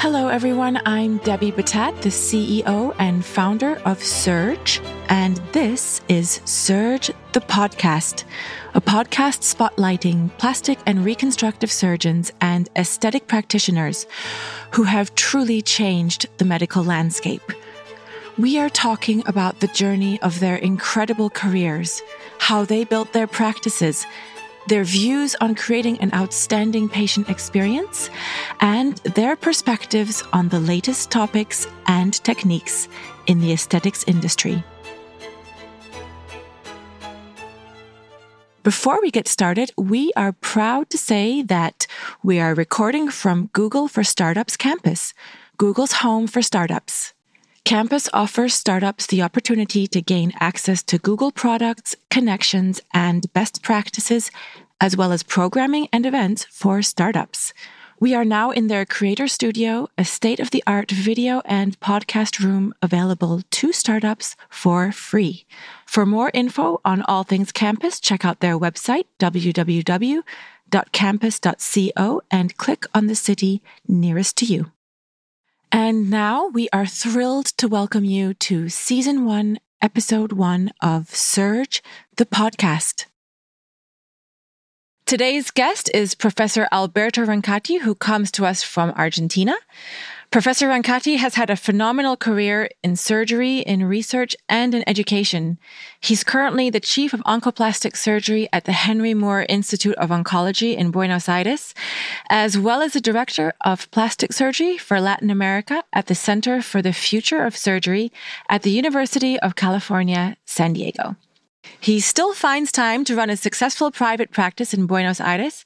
Hello, everyone. I'm Debbie Batat, the CEO and founder of Surge, and this is Surge the Podcast, a podcast spotlighting plastic and reconstructive surgeons and aesthetic practitioners who have truly changed the medical landscape. We are talking about the journey of their incredible careers, how they built their practices, their views on creating an outstanding patient experience, and their perspectives on the latest topics and techniques in the aesthetics industry. Before we get started, we are proud to say that we are recording from Google for Startups Campus, Google's home for startups. Campus offers startups the opportunity to gain access to Google products, connections, and best practices, as well as programming and events for startups. We are now in their creator studio, a state of the art video and podcast room available to startups for free. For more info on all things campus, check out their website, www.campus.co, and click on the city nearest to you. And now we are thrilled to welcome you to season one, episode one of Surge, the podcast. Today's guest is Professor Alberto Rancati, who comes to us from Argentina. Professor Rancati has had a phenomenal career in surgery, in research, and in education. He's currently the chief of oncoplastic surgery at the Henry Moore Institute of Oncology in Buenos Aires, as well as the director of plastic surgery for Latin America at the Center for the Future of Surgery at the University of California, San Diego. He still finds time to run a successful private practice in Buenos Aires.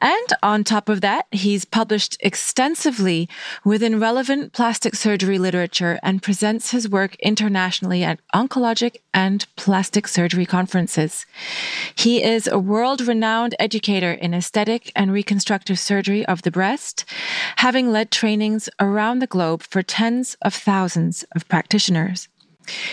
And on top of that, he's published extensively within relevant plastic surgery literature and presents his work internationally at oncologic and plastic surgery conferences. He is a world renowned educator in aesthetic and reconstructive surgery of the breast, having led trainings around the globe for tens of thousands of practitioners.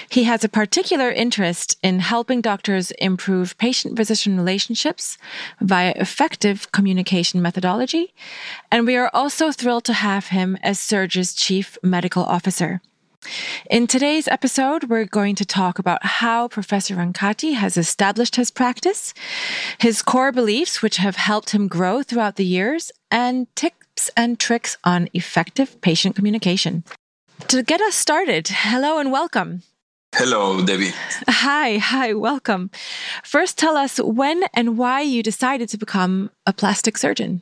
He has a particular interest in helping doctors improve patient physician relationships via effective communication methodology, and we are also thrilled to have him as Surge's chief medical officer. In today's episode, we're going to talk about how Professor Rancati has established his practice, his core beliefs, which have helped him grow throughout the years, and tips and tricks on effective patient communication. To get us started, hello and welcome. Hello, Debbie. Hi, hi, welcome. First, tell us when and why you decided to become a plastic surgeon.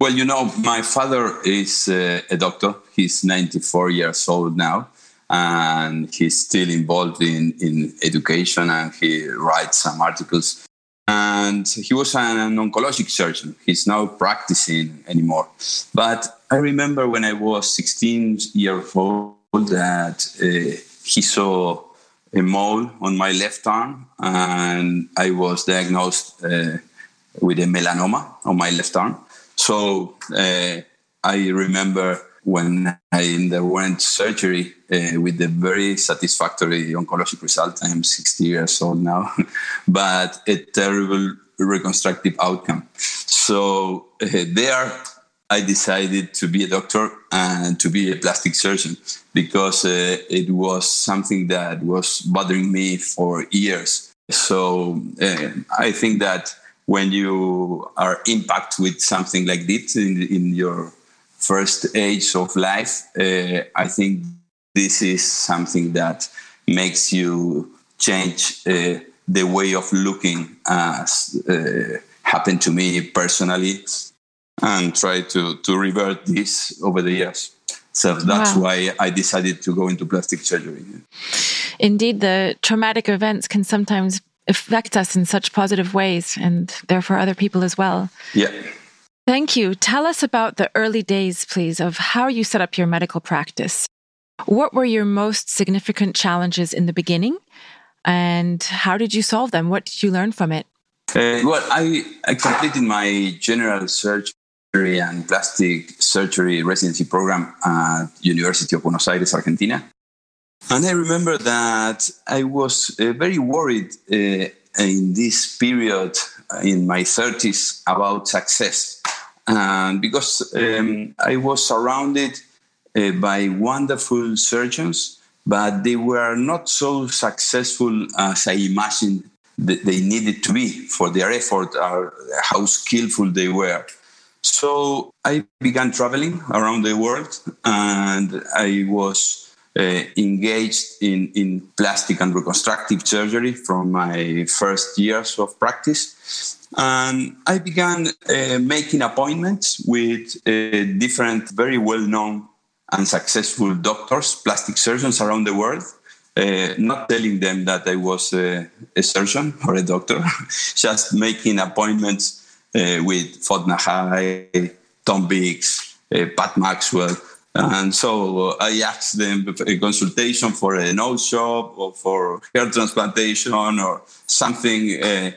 Well, you know, my father is uh, a doctor. He's 94 years old now, and he's still involved in, in education and he writes some articles. And he was an oncologic surgeon. He's not practicing anymore. But I remember when I was 16 years old that uh, he saw a mole on my left arm, and I was diagnosed uh, with a melanoma on my left arm. So uh, I remember when I underwent surgery uh, with a very satisfactory oncologic result. I am 60 years old now, but a terrible reconstructive outcome. So uh, there, I decided to be a doctor and to be a plastic surgeon because uh, it was something that was bothering me for years. So uh, I think that when you are impacted with something like this in, in your first age of life, uh, I think this is something that makes you change uh, the way of looking as uh, happened to me personally and try to, to revert this over the years. So that's wow. why I decided to go into plastic surgery. Indeed, the traumatic events can sometimes affect us in such positive ways and therefore other people as well. Yeah. Thank you. Tell us about the early days, please, of how you set up your medical practice. What were your most significant challenges in the beginning? And how did you solve them? What did you learn from it? Uh, well, I, I completed my general surgery and plastic surgery residency program at University of Buenos Aires, Argentina. And I remember that I was uh, very worried uh, in this period in my 30s about success. And because um, I was surrounded uh, by wonderful surgeons, but they were not so successful as I imagined they needed to be for their effort or how skillful they were. So I began traveling around the world and I was uh, engaged in, in plastic and reconstructive surgery from my first years of practice. And I began uh, making appointments with uh, different, very well known and successful doctors, plastic surgeons around the world. Uh, not telling them that I was a, surgeon or a doctor, just making appointments uh, with Foad Nahai, Tom Biggs, uh, Pat Maxwell. And so I asked them a consultation for a nose job or for hair transplantation or something, uh,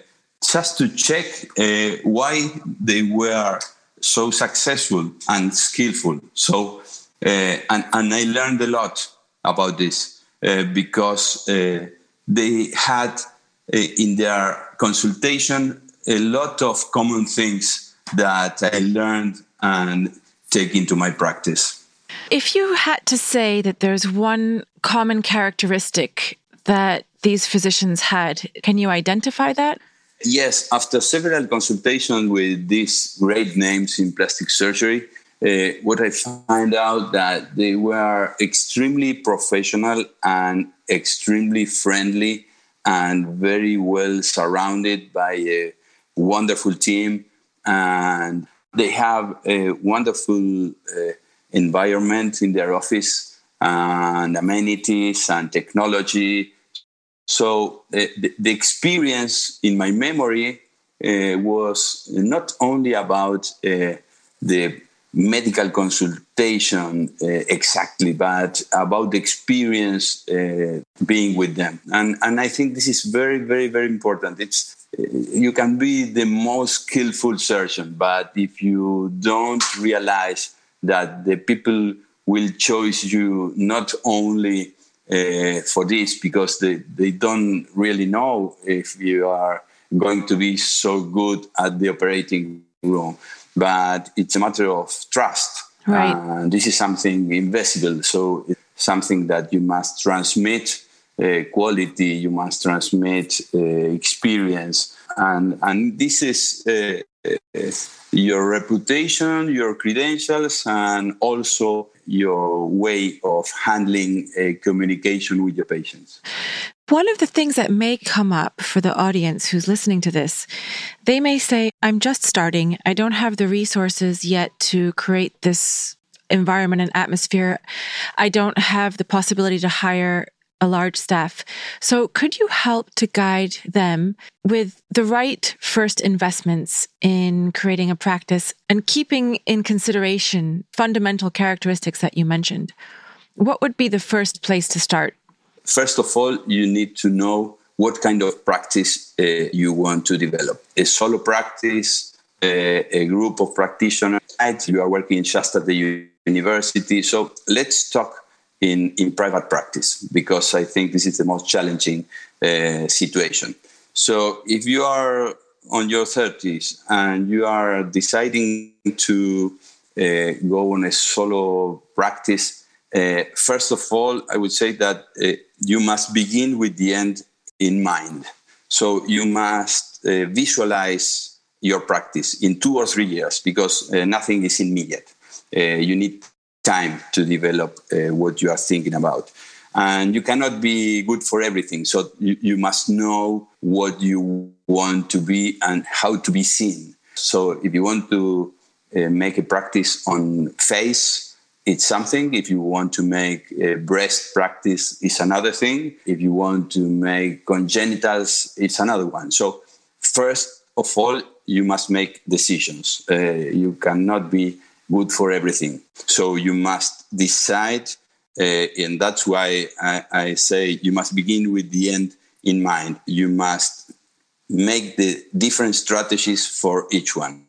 just to check uh, why they were so successful and skillful. So, uh, and, and I learned a lot about this uh, because they had in their consultation a lot of common things that I learned and take into my practice. If you had to say that there's one common characteristic that these physicians had, can you identify that? Yes, after several consultations with these great names in plastic surgery, uh, what I find out that they were extremely professional and extremely friendly and very well surrounded by a wonderful team, and they have a wonderful uh, environment in their office and amenities and technology. So uh, the, the, experience in my memory uh, was not only about uh, the medical consultation exactly, but about the experience being with them. And, and I think this is very, very, very important. It's you can be the most skillful surgeon, but if you don't realize that the people will choose you not only uh, for this because they, they don't really know if you are going to be so good at the operating room, but it's a matter of trust. Right. And this is something invisible, so it's something that you must transmit uh, quality, you must transmit uh, experience, and and this is uh, uh, your reputation, your credentials, and also your way of handling a communication with your patients. One of the things that may come up for the audience who's listening to this, they may say, I'm just starting. I don't have the resources yet to create this environment and atmosphere. I don't have the possibility to hire a large staff. So, could you help to guide them with the right first investments in creating a practice and keeping in consideration fundamental characteristics that you mentioned? What would be the first place to start? First of all, you need to know what kind of practice uh, you want to develop. A solo practice, uh, a group of practitioners, you are working just at the university. So let's talk in, in private practice because I think this is the most challenging uh, situation. So if you are on your 30s and you are deciding to uh, go on a solo practice, uh, first of all, I would say that uh, you must begin with the end in mind. So you must uh, visualize your practice in two or three years because uh, nothing is immediate. you need time to develop uh, what you are thinking about. And you cannot be good for everything. So you, you must know what you want to be and how to be seen. So if you want to uh, make a practice on face, it's something. If you want to make a breast practice, it's another thing. If you want to make congenitals, it's another one. So first of all, you must make decisions. Uh, you cannot be good for everything. So you must decide, uh, and that's why I, I, say you must begin with the end in mind. You must make the different strategies for each one.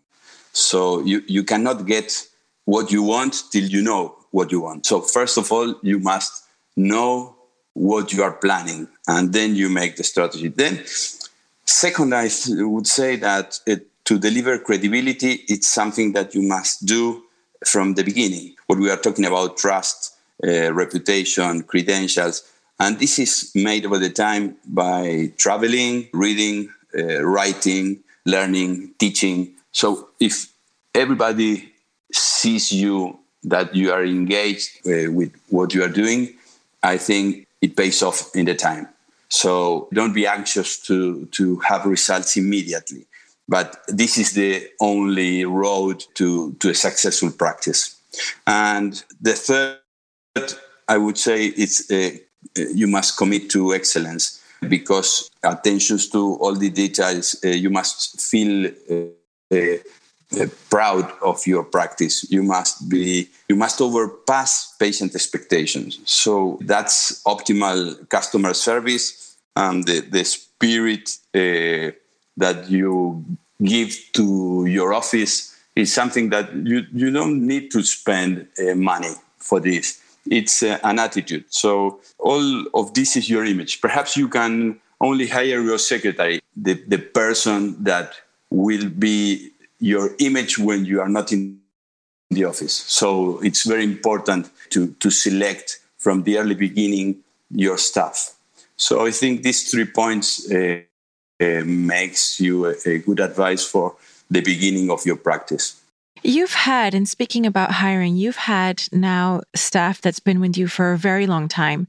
So you, you cannot get what you want till you know what you want. So first of all, you must know what you are planning, and then you make the strategy. Then, second, I would say that it, to deliver credibility, it's something that you must do from the beginning. What we are talking about trust, uh, reputation, credentials. And this is made over the time by traveling, reading, uh, writing, learning, teaching. So if everybody sees you that you are engaged uh, with what you are doing, I think it pays off in the time. So don't be anxious to, to have results immediately. But this is the only road to, to a successful practice. And the third, I would say, it's uh, you must commit to excellence because attention to all the details, uh, you must feel uh, uh uh, proud of your practice. You must be you must overpass patient expectations. So that's optimal customer service and the, the spirit uh, that you give to your office is something that you, you don't need to spend uh, money for this. It's uh, an attitude. So all of this is your image. Perhaps you can only hire your secretary, the, the person that will be your image when you are not in the office. So it's very important to, to select from the early beginning your staff. So I think these three points uh, Uh, makes you a, a good advice for the beginning of your practice. You've had, and speaking about hiring, you've had now staff that's been with you for a very long time.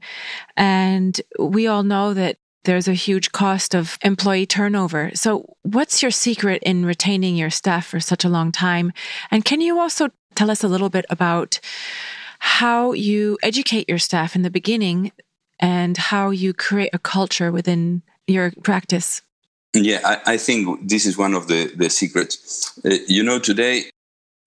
And we all know that there's a huge cost of employee turnover. So, what's your secret in retaining your staff for such a long time? And can you also tell us a little bit about how you educate your staff in the beginning and how you create a culture within your practice? Yeah, I, I think this is one of the, the secrets. Uh, you know, today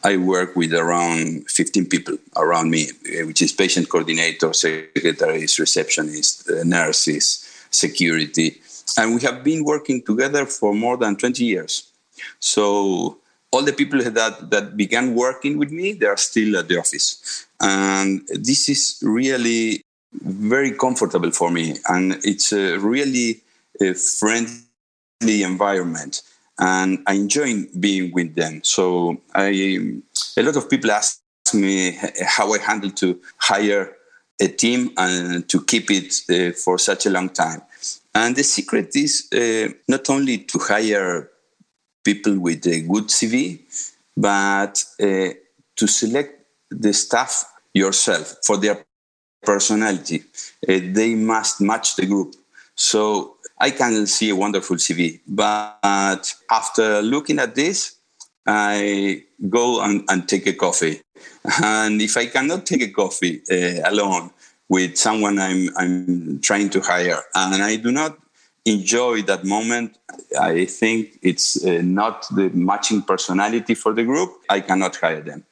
I work with around 15 people around me, uh, which is patient coordinators, secretaries, receptionists, uh, nurses, security. And we have been working together for more than 20 years. So all the people that, that began working with me, they are still at the office. And this is really very comfortable for me. And it's a really a friendly environment. And I enjoy being with them. So I, a lot of people ask me how I handle to hire a team and to keep it uh, for such a long time. And the secret is uh, not only to hire people with a good CV, but uh, to select the staff yourself for their personality. Uh, they must match the group. So I can see a wonderful CV, but after looking at this, I go and, and take a coffee and if I cannot take a coffee uh, alone with someone I'm, I'm trying to hire and I do not enjoy that moment, I think it's uh, not the matching personality for the group, I cannot hire them.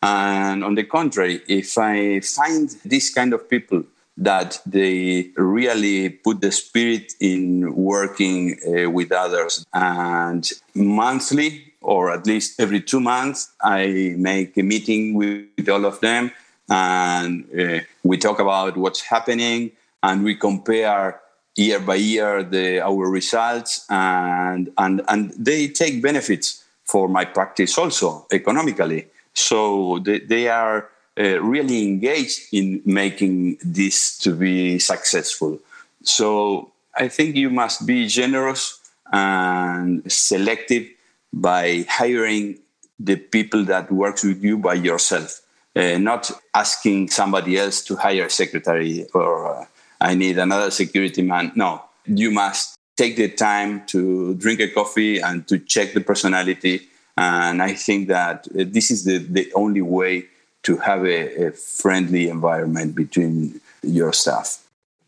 And on the contrary, if I find this kind of people that they really put the spirit in working uh, with others and monthly or at least every two months, I make a meeting with all of them and uh, we talk about what's happening and we compare year by year the, our results and, and, and they take benefits for my practice also economically. So they, they are uh, really engaged in making this to be successful. So I think you must be generous and selective by hiring the people that works with you by yourself, uh, not asking somebody else to hire a secretary or uh, I need another security man. No, you must take the time to drink a coffee and to check the personality. And I think that uh, this is the, the only way to have a, a friendly environment between your staff.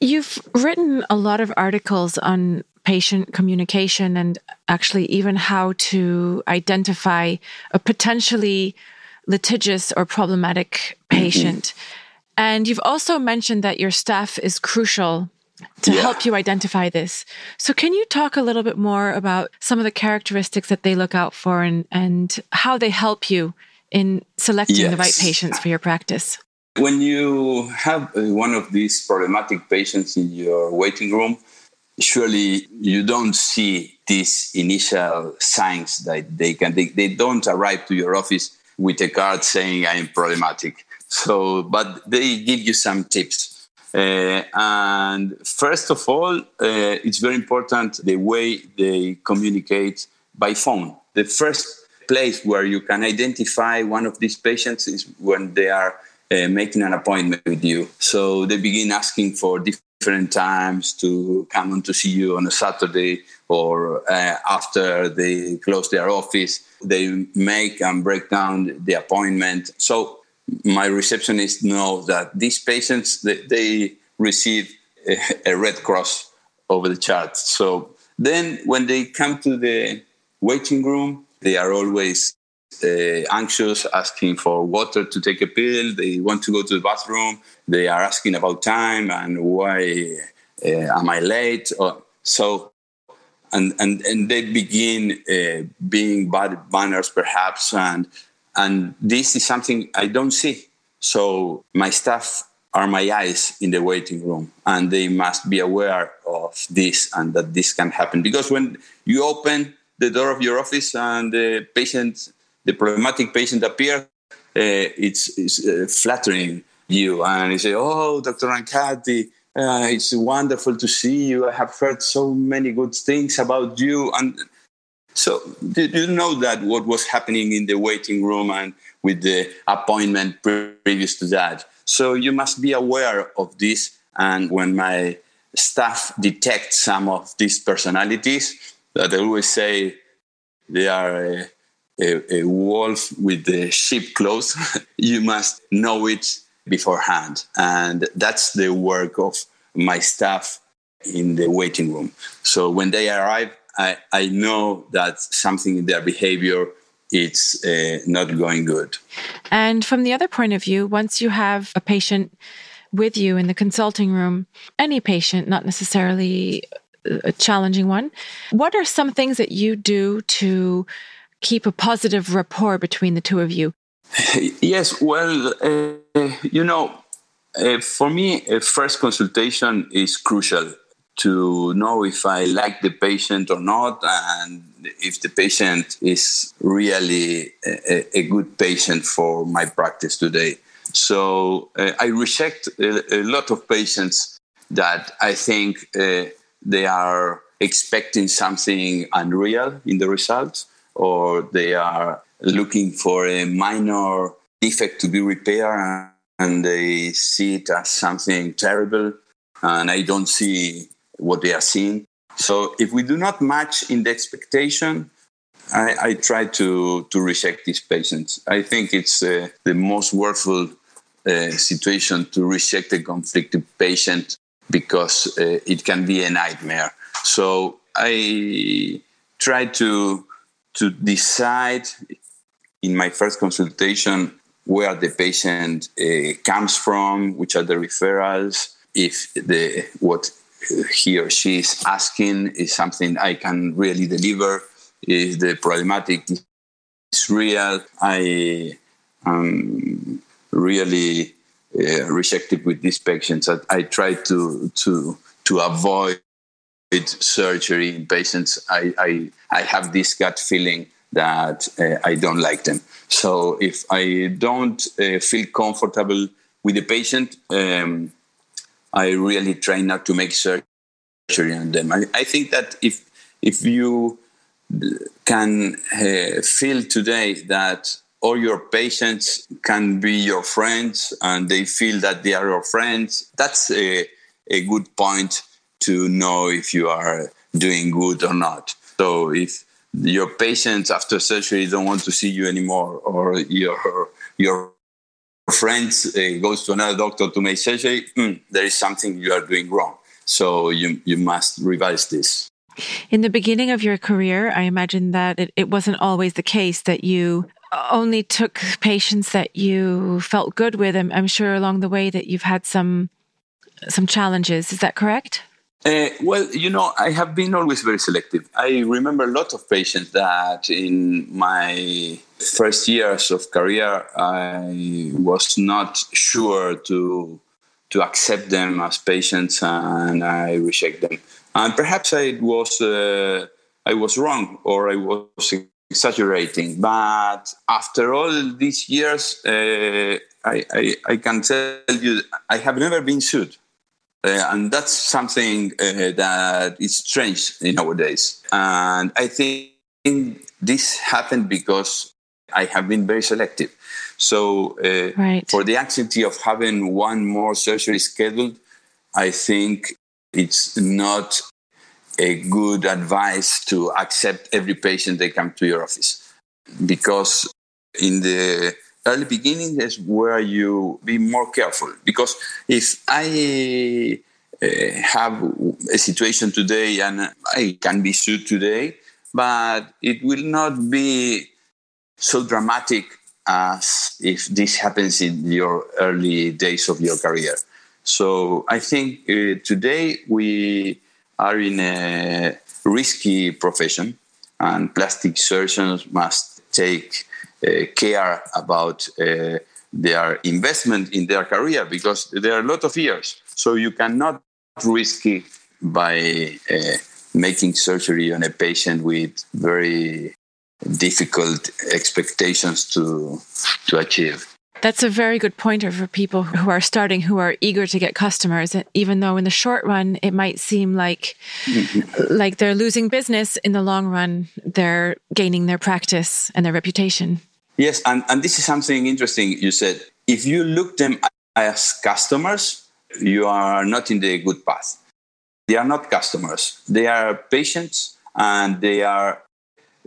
You've written a lot of articles on patient communication and actually even how to identify a potentially litigious or problematic patient. Mm-hmm. And you've also mentioned that your staff is crucial to yeah. help you identify this. So, can you talk a little bit more about some of the characteristics that they look out for and, and how they help you in selecting yes. the right patients for your practice? When you have uh, one of these problematic patients in your waiting room, surely you don't see these initial signs that they can they, they don't arrive to your office with a card saying I am problematic. So, but they give you some tips. Uh, and first of all, uh, it's very important the way they communicate by phone. The first place where you can identify one of these patients is when they are uh, making an appointment with you. So they begin asking for different times to come on to see you on a Saturday or uh, after they close their office. They make and break down the appointment. So my receptionist knows that these patients they, they receive a, a red cross over the chart. So then when they come to the waiting room, they are always uh, anxious, asking for water to take a pill. They want to go to the bathroom. They are asking about time and why uh, am I late? Or, so, and, and, and they begin uh, being bad manners perhaps. And, and this is something I don't see. So my staff are my eyes in the waiting room and they must be aware of this and that this can happen because when you open the door of your office and the patient the problematic patient appears, uh, it's, it's uh, flattering you. And you say, Oh, Dr. Rancati, uh, it's wonderful to see you. I have heard so many good things about you. And so, did you know that what was happening in the waiting room and with the appointment previous to that? So, you must be aware of this. And when my staff detect some of these personalities, that I always say they are uh, a, a wolf with the sheep clothes, you must know it beforehand. And that's the work of my staff in the waiting room. So when they arrive, I, I know that something in their behavior it's uh, not going good. And from the other point of view, once you have a patient with you in the consulting room, any patient, not necessarily a challenging one, what are some things that you do to keep a positive rapport between the two of you? Yes, well, uh, you know, uh, for me, a first consultation is crucial to know if I like the patient or not, and if the patient is really a, a good patient for my practice today. So uh, I reject a, a, lot of patients that I think uh, they are expecting something unreal in the results or they are looking for a minor defect to be repaired and they see it as something terrible and i don't see what they are seeing. So if we do not match in the expectation i, I try to, to reject these patients. I think it's uh, the most worthful uh, situation to reject a conflicted patient because uh, it can be a nightmare. So i try to to decide in my first consultation where the patient uh, comes from, which are the referrals, if the what he or she is asking is something I can really deliver, if the problematic is real, I am really uh, rejected with these patients. I, I try to to to avoid surgery in patients, I, I, I have this gut feeling that uh, I don't like them. So if I don't uh, feel comfortable with the patient, um, I really try not to make surgery on them. I, I think that if if you can uh, feel today that all your patients can be your friends and they feel that they are your friends, that's a, a good point to know if you are doing good or not. So if your patients after surgery don't want to see you anymore, or your your friends uh, goes to another doctor to make surgery, mm, there is something you are doing wrong. So you you must revise this. In the beginning of your career, I imagine that it, it wasn't always the case that you only took patients that you felt good with. I'm, I'm sure along the way that you've had some some challenges. Is that correct? Uh, well, you know, I have been always very selective. I remember a lot of patients that in my first years of career, I was not sure to to accept them as patients, and I reject them. And perhaps I was uh, I was wrong, or I was exaggerating. But after all these years, uh, I, I, I, can tell you I have never been sued. Uh, and that's something uh, that is strange nowadays. And I think this happened because I have been very selective. So, uh, right. for the anxiety of having one more surgery scheduled, I think it's not a good advice to accept every patient they come to your office. Because in the early beginning is where you be more careful. Because if i uh, have a situation today and i can be sued today but it will not be so dramatic as if this happens in your early days of your career. So i think uh, today we are in a risky profession, and plastic surgeons must take uh, care about uh, their investment in their career because there are a lot of years. So you cannot risk it by uh, making surgery on a patient with very difficult expectations to to achieve. That's a very good pointer for people who are starting, who are eager to get customers. Even though in the short run it might seem like mm-hmm. like they're losing business, in the long run they're gaining their practice and their reputation. Yes, and, and this is something interesting you said. If you look them as customers, you are not in the good path. They are not customers. They are patients and they are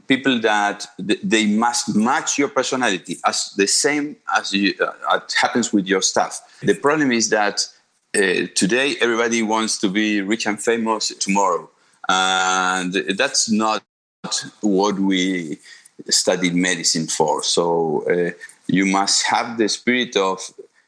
people that they must match your personality as the same as you, uh, happens with your staff. The problem is that uh, today everybody wants to be rich and famous tomorrow, and that's not what we studied medicine for. So uh, you must have the spirit of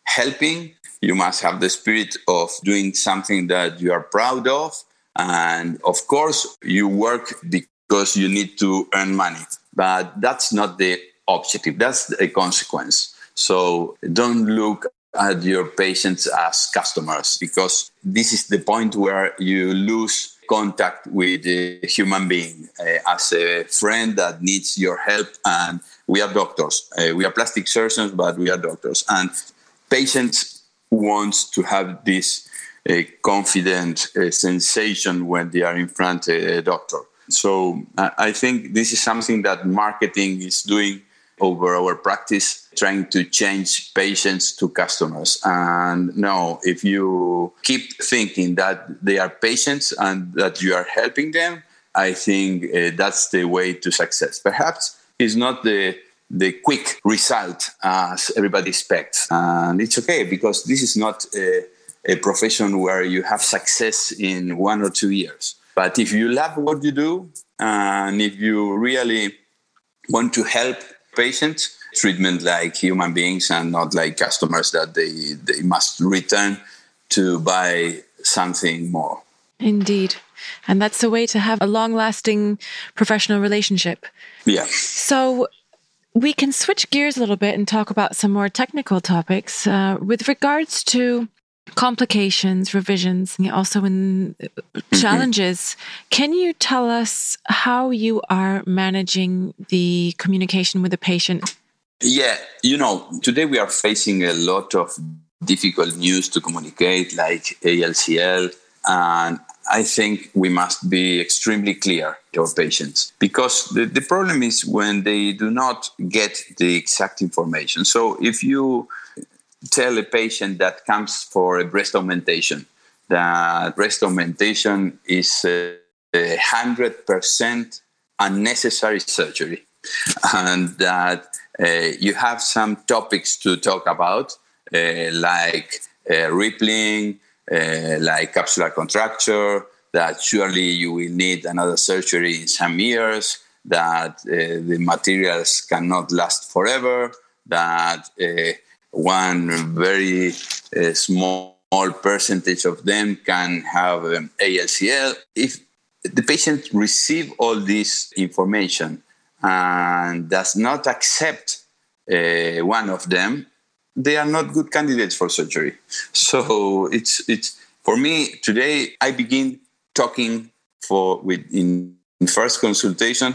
helping. You must have the spirit of doing something that you are proud of. And of course, you work because you need to earn money. But that's not the objective, that's a consequence. So don't look at your patients as customers because this is the point where you lose contact with a human being uh, as a friend that needs your help. And we are doctors. Uh, we are plastic surgeons but we are doctors. And patients wants to have this uh, confident sensation when they are in front of a doctor so I think this is something that marketing is doing over our practice, trying to change patients to customers. And no, if you keep thinking that they are patients and that you are helping them, I think uh, that's the way to success. Perhaps it's not the the quick result as everybody expects, and it's okay because this is not a, a profession where you have success in one or two years. But if you love what you do and if you really want to help patients, treatment like human beings and not like customers that they, they must return to buy something more. Indeed. And that's a way to have a long lasting professional relationship. Yeah. So we can switch gears a little bit and talk about some more technical topics. Uh, with regards to complications, revisions, also in mm-hmm. challenges. Can you tell us how you are managing the communication with the patient? Yeah, you know, today we are facing a lot of difficult news to communicate, like ALCL, and I think we must be extremely clear to our patients because the, the problem is when they do not get the exact information. So if you tell a patient that comes for a breast augmentation that breast augmentation is a hundred percent unnecessary surgery, and that uh, you have some topics to talk about, uh, like uh, rippling, uh, like capsular contracture. That surely you will need another surgery in some years. That uh, the materials cannot last forever. That uh, one very uh, small percentage of them can have um, ALCL. If the patient receive all this information and does not accept uh, one of them, they are not good candidates for surgery. So it's it's for me today. I begin talking for with in, in first consultation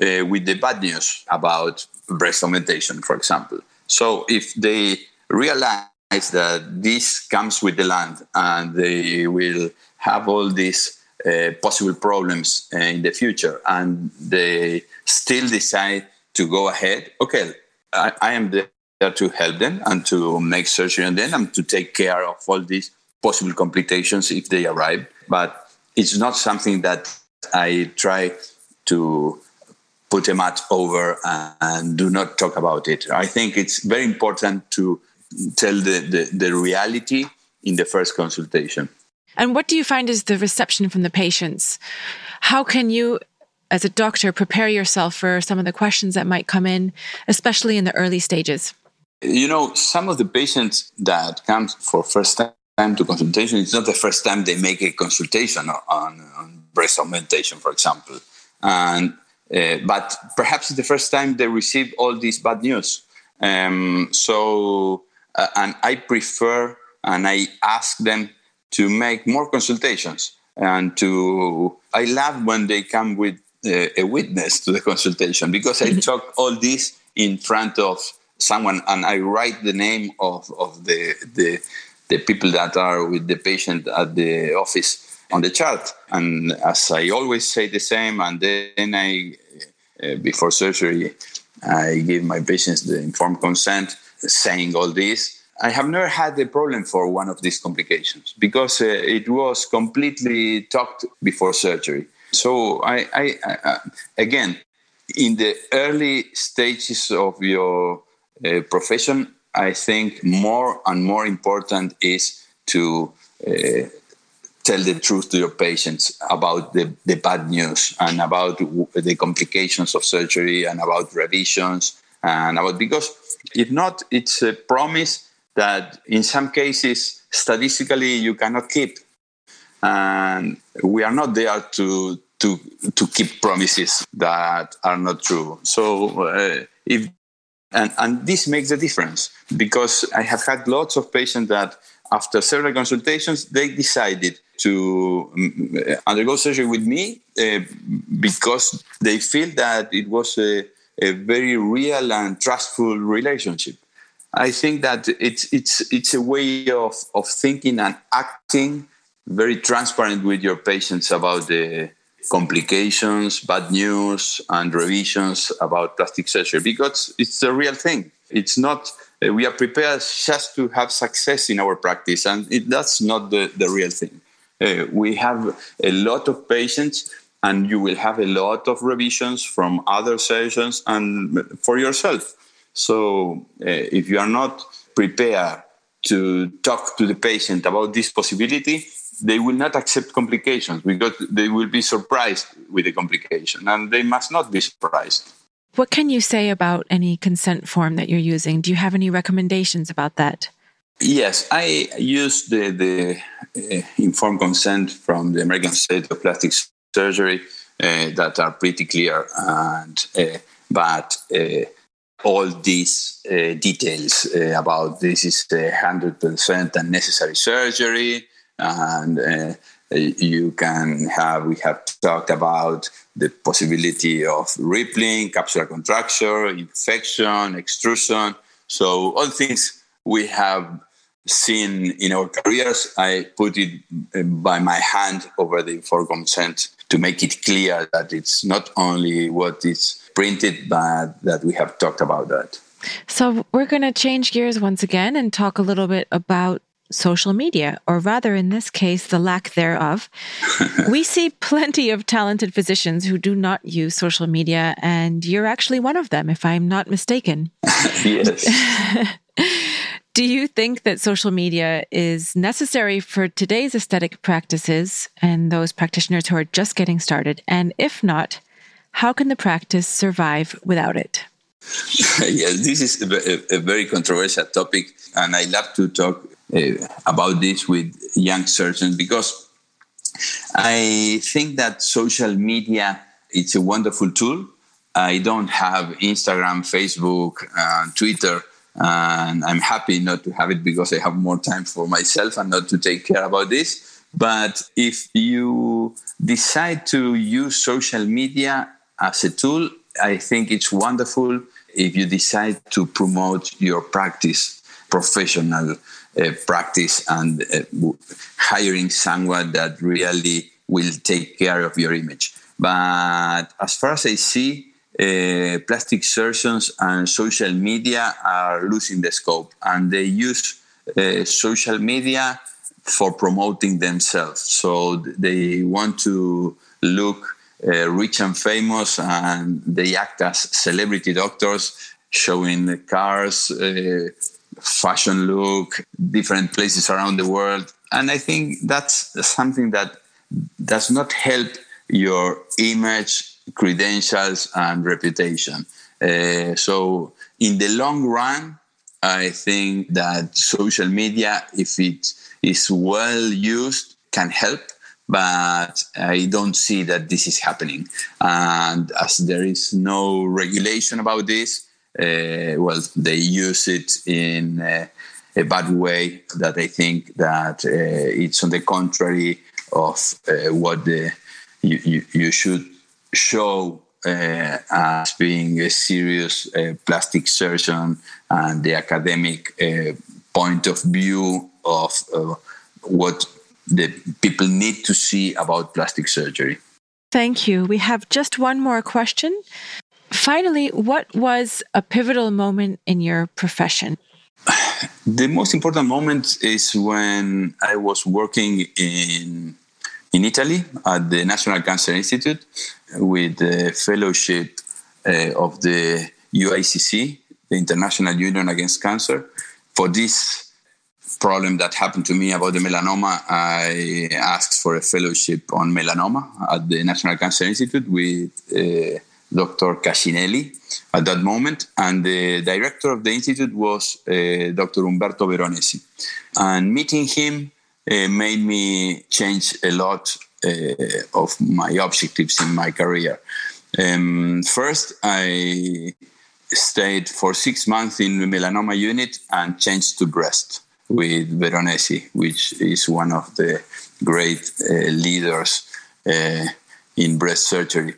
uh, with the bad news about breast augmentation, for example. So if they realize that this comes with the land and they will have all these uh, possible problems uh, in the future and they still decide to go ahead, okay, I, I am there to help them and to make surgery on them and to take care of all these possible complications if they arrive. But it's not something that I try to put a mat over and do not talk about it. I think it's very important to tell the, the, the reality in the first consultation. And what do you find is the reception from the patients? How can you, as a doctor, prepare yourself for some of the questions that might come in, especially in the early stages? You know, some of the patients that come for first time to consultation, it's not the first time they make a consultation on, on breast augmentation, for example. And uh, but perhaps it's the first time they receive all this bad news. Um, so, uh, and I prefer and I ask them to make more consultations and to. I love when they come with uh, a witness to the consultation because I talk all this in front of someone and I write the name of, of the, the the people that are with the patient at the office on the chart. And as I always say the same, and then I, uh, before surgery, I give my patients the informed consent saying all this. I have never had a problem for one of these complications because uh, it was completely talked before surgery. So I, I, I, again, in the early stages of your uh, profession, I think more and more important is to uh, tell the truth to your patients about the, the bad news and about the complications of surgery and about revisions and about because if not it's a promise that in some cases statistically you cannot keep. And we are not there to to to keep promises that are not true. So uh, if and and this makes a difference because i have had lots of patients that after several consultations they decided to mm, undergo surgery with me uh, because they feel that it was a, a, very real and trustful relationship. I think that it's it's it's a way of, of thinking and acting very transparent with your patients about the complications, bad news, and revisions about plastic surgery because it's a real thing. It's not we are prepared just to have success in our practice, and it, that's not the, the real thing. Uh, we have a lot of patients and you will have a lot of revisions from other sessions and for yourself. So uh, if you are not prepared to talk to the patient about this possibility, they will not accept complications because they will be surprised with the complication and they must not be surprised. What can you say about any consent form that you're using? Do you have any recommendations about that? Yes, I use the, the uh, informed consent from the American Society of Plastic Surgery uh, that are pretty clear, and uh, but uh, all these uh, details uh, about this is hundred percent unnecessary surgery, and you can have we have talked about the possibility of rippling, capsular contracture, infection, extrusion. So all things we have seen in our careers, I put it uh, by my hand over the informed consent to make it clear that it's not only what is printed, but that we have talked about that. So we're going to change gears once again and talk a little bit about social media, or rather, in this case, the lack thereof. we see plenty of talented physicians who do not use social media, and you're actually one of them, if I'm not mistaken. yes. Do you think that social media is necessary for today's aesthetic practices and those practitioners who are just getting started? And if not, how can the practice survive without it? yes, this is a, a, very controversial topic, and I love to talk about this with young surgeons because I think that social media it's a wonderful tool. I don't have Instagram, Facebook, uh, Twitter and I'm happy not to have it because I have more time for myself and not to take care about this. But if you decide to use social media as a tool, I think it's wonderful if you decide to promote your practice, professional uh, practice, and uh, hiring someone that really will take care of your image. But as far as I see, uh, plastic surgeons and social media are losing the scope, and they use uh, social media for promoting themselves. So they want to look uh, rich and famous, and they act as celebrity doctors, showing cars, uh, fashion look, different places around the world. And I think that's something that does not help your image, credentials, and reputation. Uh, so, in the long run, I think that social media, if it is well used, can help but I don't see that this is happening. And as there is no regulation about this, well, they use it in uh, a bad way that I think that uh, it's on the contrary of uh, what the, you, you, you should show uh, as being a serious uh, plastic surgeon and the academic point of view of what the people need to see about plastic surgery. Thank you. We have just one more question. Finally, what was a pivotal moment in your profession? The most important moment is when I was working in in Italy at the National Cancer Institute with the fellowship uh, of the UICC, the International Union Against Cancer. For this problem that happened to me about the melanoma, I asked for a fellowship on melanoma at the National Cancer Institute with uh, Dr. Cascinelli at that moment. And the director of the institute was uh, Dr. Umberto Veronesi. And meeting him uh, made me change a lot uh, of my objectives in my career. Um, first, I stayed for six months in the melanoma unit and changed to breast with Veronesi, which is one of the great uh, leaders uh, in breast surgery.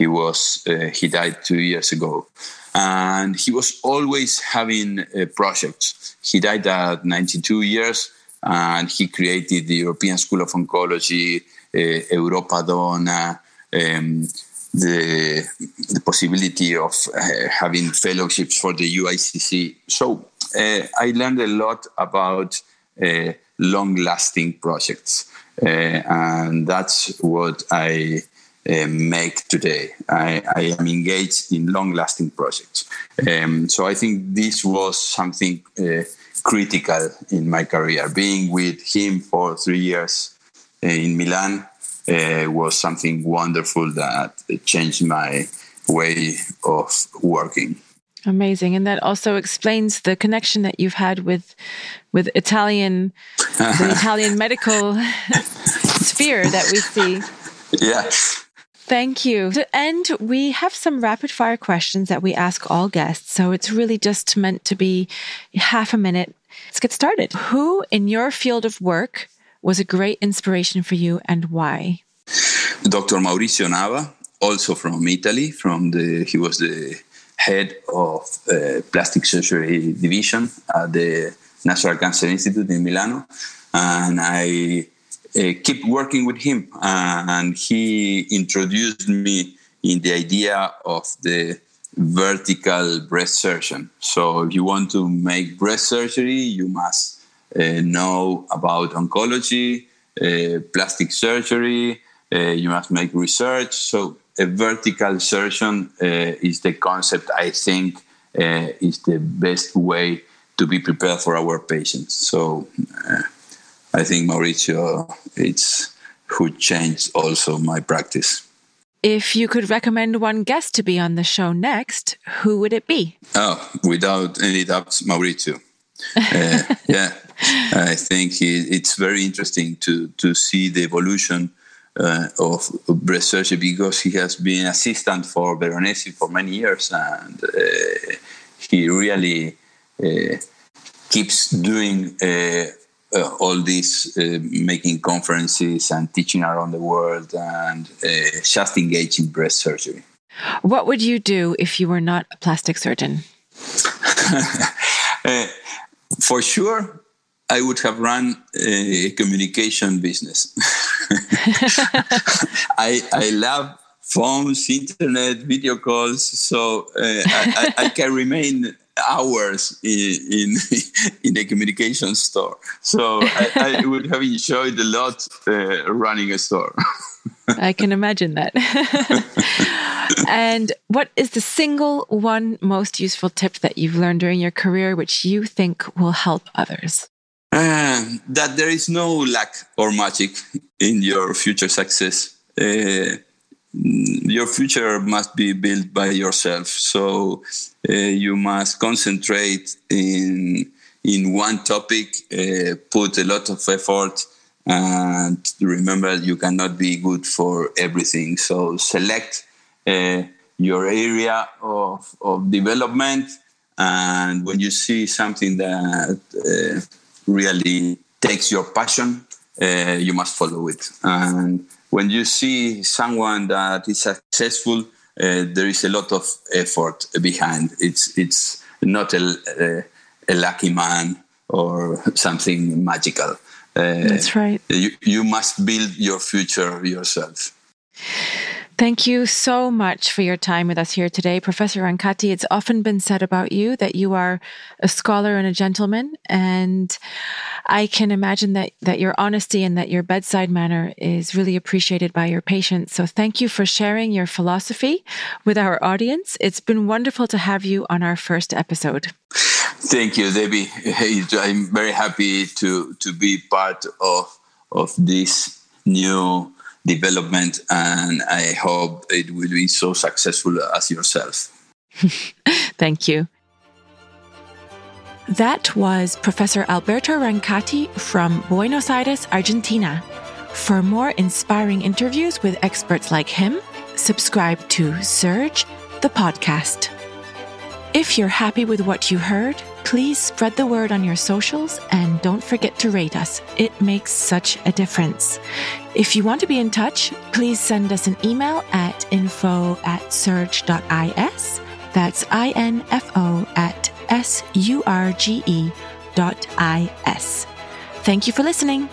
He was uh, he died two years ago, and he was always having uh, projects. He died at 92 years, and he created the European School of Oncology, uh, Europa Donna. Um, the, the possibility of uh, having fellowships for the UICC. So uh, I learned a lot about uh, long lasting projects. And that's what I uh, make today. I, I, am engaged in long lasting projects. Um, so I think this was something uh, critical in my career. Being with him for three years in Milan was something wonderful that changed my way of working. Amazing. And that also explains the connection that you've had with with Italian the Italian medical sphere that we see. Yes. Thank you. To end, we have some rapid fire questions that we ask all guests. So it's really just meant to be half a minute. Let's get started. Who in your field of work was a great inspiration for you and why? Dr. Maurizio Nava, also from Italy, from the he was the head of uh, plastic surgery division at the National Cancer Institute in Milano, and I uh, keep working with him. And he introduced me in the idea of the vertical breast surgeon. So, if you want to make breast surgery, you must uh, know about oncology, uh, plastic surgery. Uh, you must make research. So a vertical surgeon uh, is the concept I think uh, is the best way to be prepared for our patients. So I think Mauricio, it's who changed also my practice. If you could recommend one guest to be on the show next, who would it be? Oh, without any doubts, Mauricio. uh, yeah, I think it's very interesting to to see the evolution uh, of surgery because he has been assistant for Veronesi for many years and uh, he really uh, keeps doing uh, uh, all this, uh, making conferences and teaching around the world and just engaged in breast surgery. What would you do if you were not a plastic surgeon? uh, for sure, I would have run a communication business. I, I love phones, internet, video calls, so uh, I, I, can remain hours in, in, in a communication store. So I, I, would have enjoyed a lot uh, running a store. I can imagine that. and what is the single one most useful tip that you've learned during your career which you think will help others? Uh, that there is no luck or magic in your future success. Uh, your future must be built by yourself. So uh, you must concentrate in in one topic, uh, put a lot of effort, and remember you cannot be good for everything. So select uh, your area of, of development, and when you see something that uh, really takes your passion, uh, you must follow it. And when you see someone that is successful, uh, there is a lot of effort behind. It's it's not a, a, a lucky man or something magical. Uh, That's right. You, you must build your future yourself. Thank you so much for your time with us here today, Professor Rancati. It's often been said about you that you are a scholar and a gentleman, and I can imagine that that your honesty and that your bedside manner is really appreciated by your patients. So thank you for sharing your philosophy with our audience. It's been wonderful to have you on our first episode. Thank you, Debbie. I'm very happy to to be part of of this new development, and I hope it will be so successful as yourself. Thank you. That was Professor Alberto Rancati from Buenos Aires, Argentina. For more inspiring interviews with experts like him, subscribe to Surge, the podcast. If you're happy with what you heard, please spread the word on your socials and don't forget to rate us. It makes such a difference. If you want to be in touch, please send us an email at info at surge.is. That's I-N-F-O at S-U-R-G-E dot I-S. Thank you for listening.